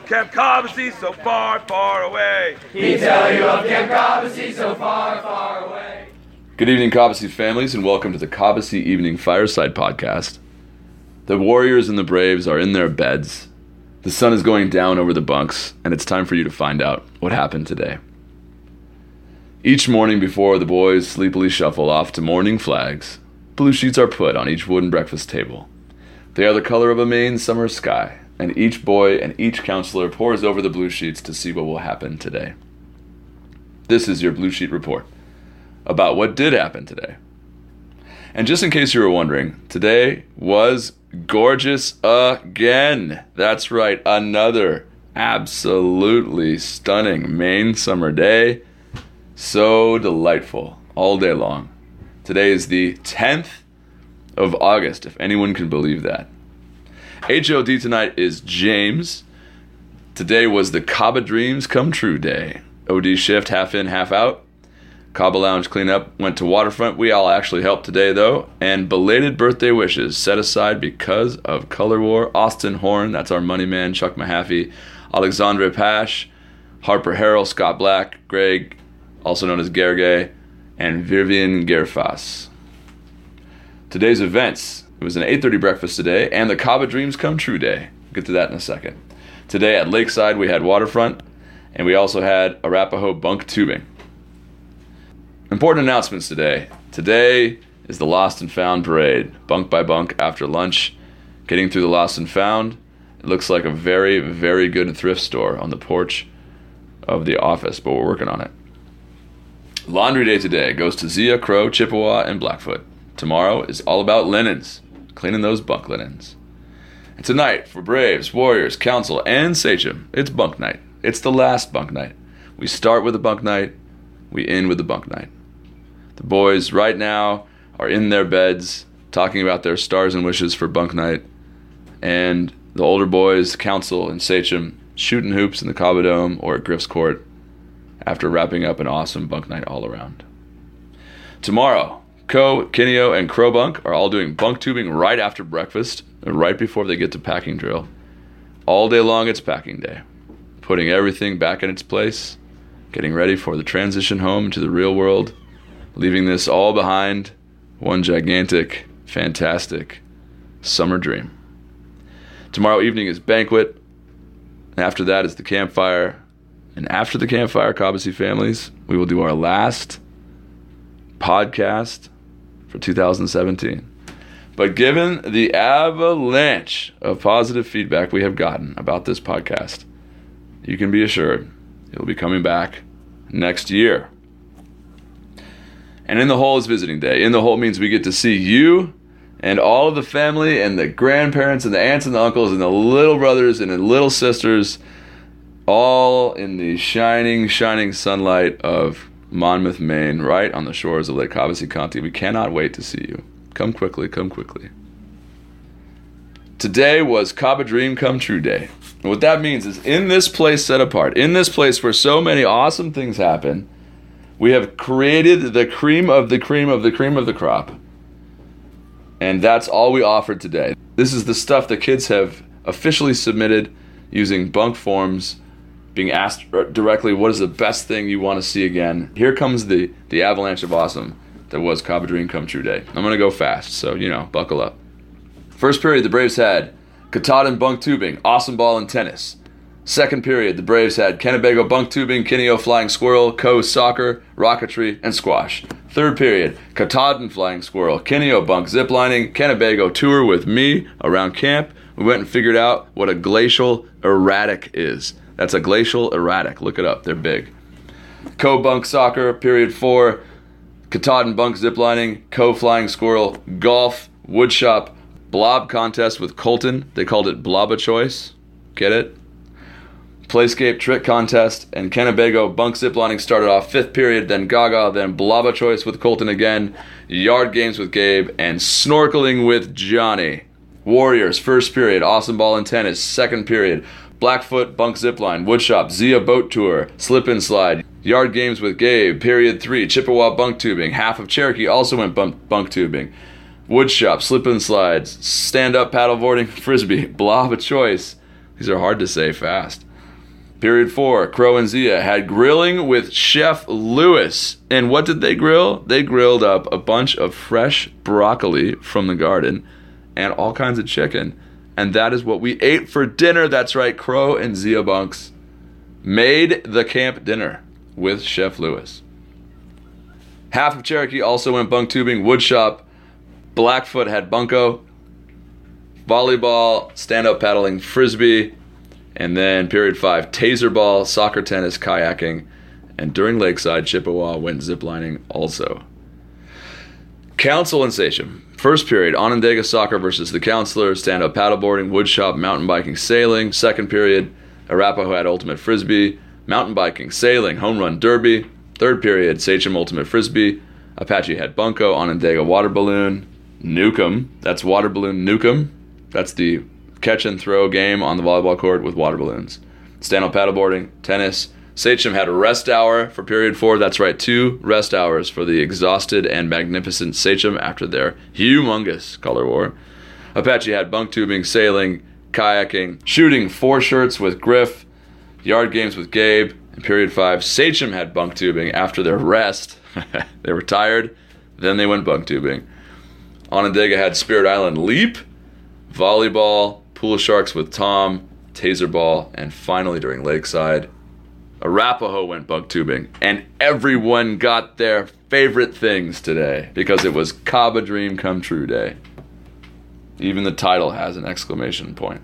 of Camp Cobbossee so far, far away. He'd tell you of Camp Cobbossee so far, far away. Good evening, Cobbossee families, and welcome to the Cobbossee Evening Fireside Podcast. The Warriors and the Braves are in their beds. The sun is going down over the bunks, and it's time for you to find out what happened today. Each morning before the boys sleepily shuffle off to morning flags, blue sheets are put on each wooden breakfast table. They are the color of a Maine summer sky, and each boy and each counselor pores over the blue sheets to see what will happen today. This is your blue sheet report about what did happen today. And just in case you were wondering, today was gorgeous again. That's right, another absolutely stunning Maine summer day. So delightful all day long. Today is the 10th of August, if anyone can believe that. HOD tonight is James. Today was the Kaba Dreams Come True Day. OD shift half in, half out. Cabo Lounge cleanup went to Waterfront. We all actually helped today, though. And belated birthday wishes set aside because of Color War. Austin Horn, that's our money man, Chuck Mahaffey, Alexandre Pash, Harper Harrell, Scott Black, Greg, also known as Gergay, and Vivian Gerfas. Today's events. It was an 8.30 breakfast today and the Cabo Dreams Come True Day. We'll get to that in a second. Today at Lakeside, we had Waterfront, and we also had Arapaho bunk tubing. Important announcements today. Today is the Lost and Found Parade, bunk by bunk after lunch. Getting through the Lost and Found, it looks like a very, very good thrift store on the porch of the office, but we're working on it. Laundry day today goes to Zia, Crow, Chippewa, and Blackfoot. Tomorrow is all about linens, cleaning those bunk linens. And tonight, for Braves, Warriors, Council, and Sachem, it's bunk night. It's the last bunk night. We start with a bunk night, we end with a bunk night. The boys right now are in their beds talking about their stars and wishes for bunk night, and the older boys, Council and Sachem, shooting hoops in the Cabo Dome or at Griff's Court after wrapping up an awesome bunk night all around. Tomorrow, Co, Kineo, and Crow Bunk are all doing bunk tubing right after breakfast, right before they get to packing drill. All day long, it's packing day, putting everything back in its place, getting ready for the transition home to the real world, leaving this all behind, one gigantic, fantastic summer dream. Tomorrow evening is banquet. After that is the campfire. And after the campfire, Cobbossee families, we will do our last podcast for 2017. But given the avalanche of positive feedback we have gotten about this podcast, you can be assured it'll be coming back next year. And in the hole is visiting day. In the hole means we get to see you and all of the family and the grandparents and the aunts and the uncles and the little brothers and the little sisters all in the shining, shining sunlight of Monmouth, Maine, right on the shores of Lake County. We cannot wait to see you. Come quickly, come quickly. Today was Cabo Dream Come True Day. And what that means is in this place set apart, in this place where so many awesome things happen, we have created the cream of the cream of the cream of the crop. And that's all we offered today. This is the stuff the kids have officially submitted using bunk forms, being asked uh, directly, what is the best thing you want to see again? Here comes the, the avalanche of awesome that was Cabo Dream Come True Day. I'm to go fast, so, you know, buckle up. First period, the Braves had Katahdin bunk tubing, awesome ball and tennis. Second period, the Braves had Kennebago bunk tubing, Kineo flying squirrel, Co soccer, rocketry, and squash. Third period, Katahdin flying squirrel, Kineo bunk ziplining, Kennebago tour with me around camp. We went and figured out what a glacial erratic is. That's a glacial erratic. Look it up, they're big. Co bunk soccer, period four, Katahdin bunk ziplining, Co flying squirrel, golf, woodshop, Blob contest with Colton. They called it Bloba Choice. Get it? Playscape trick contest and Kennebago bunk ziplining started off fifth period, then Gaga, then Blaba choice with Colton again, yard games with Gabe, and snorkeling with Johnny. Warriors first period, awesome ball and tennis second period, Blackfoot bunk zipline, woodshop, Zia boat tour, slip and slide, yard games with Gabe. Period three, Chippewa bunk tubing. Half of Cherokee also went bunk, bunk tubing. Woodshop, slip and slides, stand up paddleboarding, frisbee, blob of choice. These are hard to say fast. Period four, Crow and Zia had grilling with Chef Lewis. And what did they grill? They grilled up a bunch of fresh broccoli from the garden and all kinds of chicken. And that is what we ate for dinner. That's right, Crow and Zia Bunks made the camp dinner with Chef Lewis. Half of Cherokee also went bunk tubing, woodshop. Blackfoot had bunko, volleyball, stand up paddling, frisbee and then period five, taser ball, soccer, tennis, kayaking, and during Lakeside, Chippewa went ziplining also. Council and Sachem. First period, Onondaga soccer versus the counselors, stand up paddleboarding, woodshop, mountain biking, sailing. Second period, Arapaho had ultimate frisbee, mountain biking, sailing, home run derby. Third period, Sachem ultimate frisbee, Apache had bunko, Onondaga water balloon, Newcomb. That's water balloon Newcomb. That's the catch and throw game on the volleyball court with water balloons. Stand up paddleboarding, tennis. Sachem had a rest hour for period four. That's right, two rest hours for the exhausted and magnificent Sachem after their humongous color war. Apache had bunk tubing, sailing, kayaking, shooting four shirts with Griff, yard games with Gabe. In period five, Sachem had bunk tubing after their rest. they were tired, then they went bunk tubing. Onondaga had Spirit Island leap, volleyball, pool sharks with Tom, taser ball, and finally during Lakeside, Arapaho went bunk tubing, and everyone got their favorite things today because it was Kaba Dream Come True Day. Even the title has an exclamation point.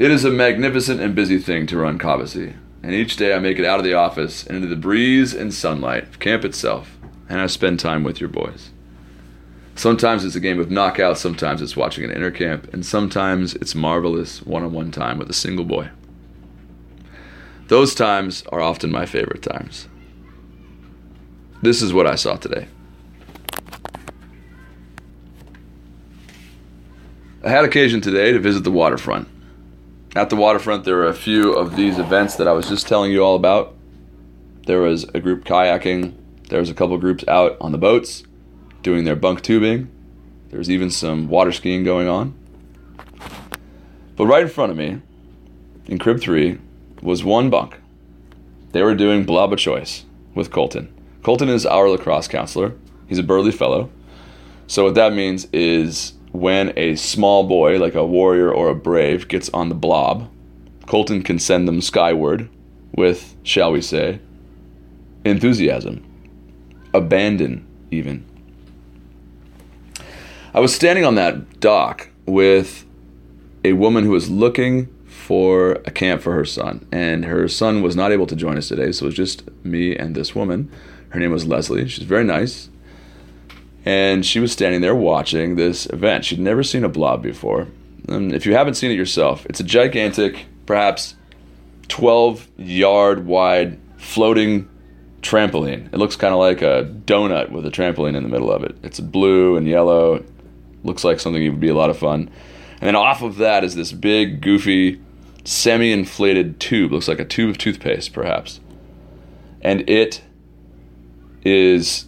It is a magnificent and busy thing to run Cobbossee, and each day I make it out of the office and into the breeze and sunlight of camp itself, and I spend time with your boys. Sometimes it's a game of knockout, sometimes it's watching an inner camp, and sometimes it's marvelous one on one time with a single boy. Those times are often my favorite times. This is what I saw today. I had occasion today to visit the waterfront. At the waterfront, there were a few of these events that I was just telling you all about. There was a group kayaking, there was a couple groups out on the boats doing their bunk tubing. There was even some water skiing going on. But right in front of me, in crib three, was one bunk. They were doing Blaba Choice with Colton. Colton is our lacrosse counselor. He's a burly fellow. So what that means is when a small boy, like a warrior or a brave, gets on the blob, Colton can send them skyward with, shall we say, enthusiasm, abandon, even. I was standing on that dock with a woman who was looking for a camp for her son, and her son was not able to join us today, so it was just me and this woman. Her name was Leslie. She's very nice, and she was standing there watching this event. She'd never seen a blob before. And if you haven't seen it yourself, it's a gigantic, perhaps 12 yard wide floating trampoline. It looks kind of like a donut with a trampoline in the middle of it. It's blue and yellow. Looks like something that would be a lot of fun. And then off of that is this big, goofy, semi inflated tube. Looks like a tube of toothpaste, perhaps. And it is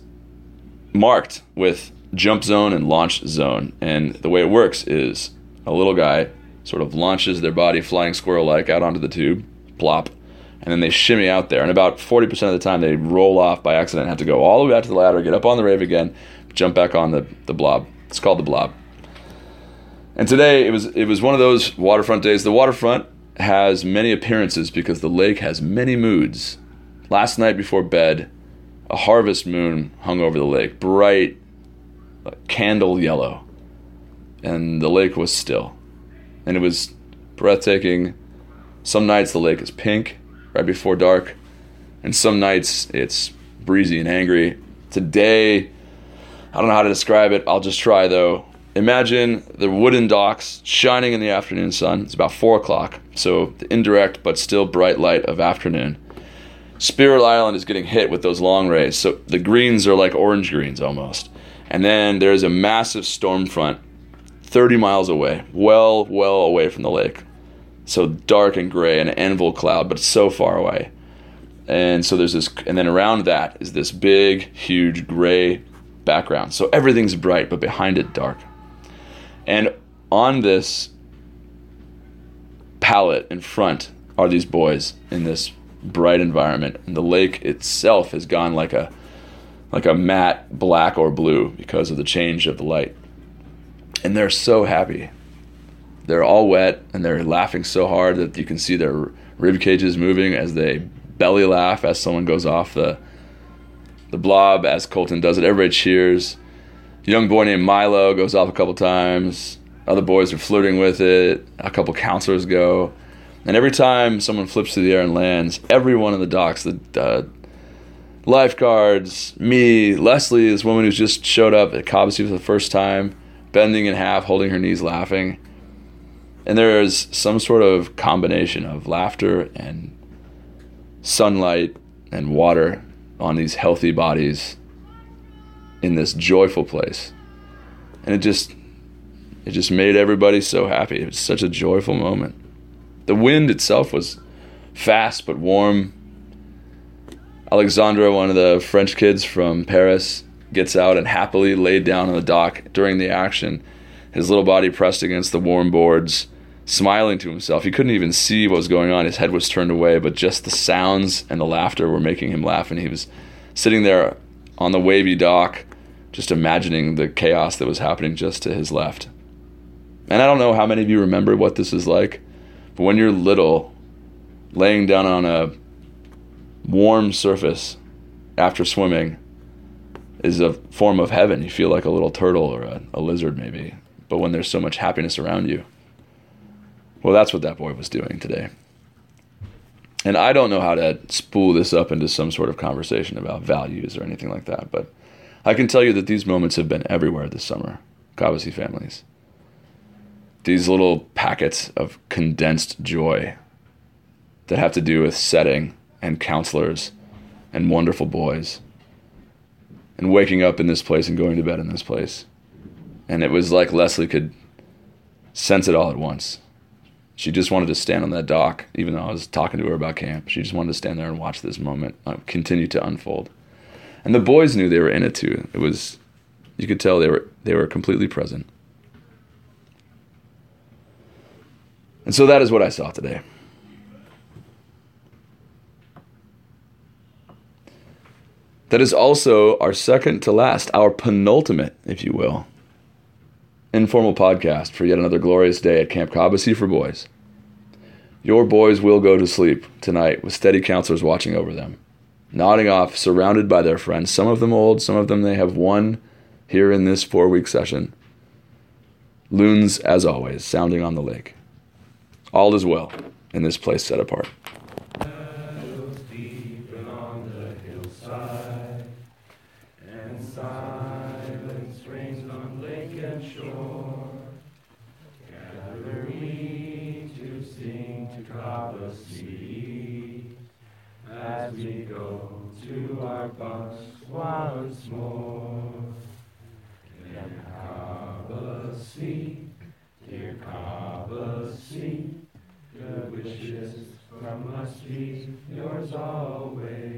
marked with jump zone and launch zone. And the way it works is a little guy sort of launches their body flying squirrel like out onto the tube, plop, and then they shimmy out there. And about 40% of the time they roll off by accident have to go all the way out to the ladder, get up on the rave again, jump back on the, the blob. It's called the blob. And today it was it was one of those waterfront days. The waterfront has many appearances because the lake has many moods. Last night before bed, a harvest moon hung over the lake, bright candle yellow, and the lake was still. And it was breathtaking. Some nights the lake is pink right before dark, and some nights it's breezy and angry. Today, I don't know how to describe it. I'll just try though. Imagine the wooden docks shining in the afternoon sun. It's about four o'clock, so the indirect but still bright light of afternoon. Spirit Island is getting hit with those long rays, so the greens are like orange greens almost. And then there's a massive storm front 30 miles away, well, well away from the lake. So dark and gray, an anvil cloud, but it's so far away. And so there's this, and then around that is this big, huge gray background. So everything's bright, but behind it, dark. And on this palette in front are these boys in this bright environment, and the lake itself has gone like a like a matte black or blue because of the change of the light. And they're so happy. They're all wet and they're laughing so hard that you can see their rib cages moving as they belly laugh as someone goes off the the blob as Colton does it. Everybody cheers A young boy named Milo goes off a couple times. Other boys are flirting with it. A couple counselors go. And every time someone flips through the air and lands, everyone in the docks, the uh, lifeguards, me, Leslie, this woman who's just showed up at Cobbossee for the first time, bending in half, holding her knees, laughing. And there is some sort of combination of laughter and sunlight and water on these healthy bodies in this joyful place. And it just it just made everybody so happy. It was such a joyful moment. The wind itself was fast but warm. Alexandra, one of the French kids from Paris, gets out and happily laid down on the dock during the action, his little body pressed against the warm boards, smiling to himself. He couldn't even see what was going on. His head was turned away, but just the sounds and the laughter were making him laugh. And he was sitting there on the wavy dock, just imagining the chaos that was happening just to his left. And I don't know how many of you remember what this is like, but when you're little, laying down on a warm surface after swimming is a form of heaven. You feel like a little turtle or a, a lizard, maybe. But when there's so much happiness around you, well, that's what that boy was doing today. And I don't know how to spool this up into some sort of conversation about values or anything like that, but I can tell you that these moments have been everywhere this summer, Cobbossee families. These little packets of condensed joy that have to do with setting and counselors and wonderful boys and waking up in this place and going to bed in this place. And it was like Leslie could sense it all at once. She just wanted to stand on that dock, even though I was talking to her about camp. She just wanted to stand there and watch this moment uh, continue to unfold and the boys knew they were in it too. It was you could tell they were they were completely present. And so that is what I saw today. That is also our second to last, our penultimate, if you will, informal podcast for yet another glorious day at Camp Cobbossee for boys. Your boys will go to sleep tonight with steady counselors watching over them nodding off, surrounded by their friends. Some of them old, some of them they have won here in this four week session. Loons, as always, sounding on the lake. All is well in this place set apart. our bunks once more. Dear Cobbossee, dear Cobbossee, good wishes from us be yours always,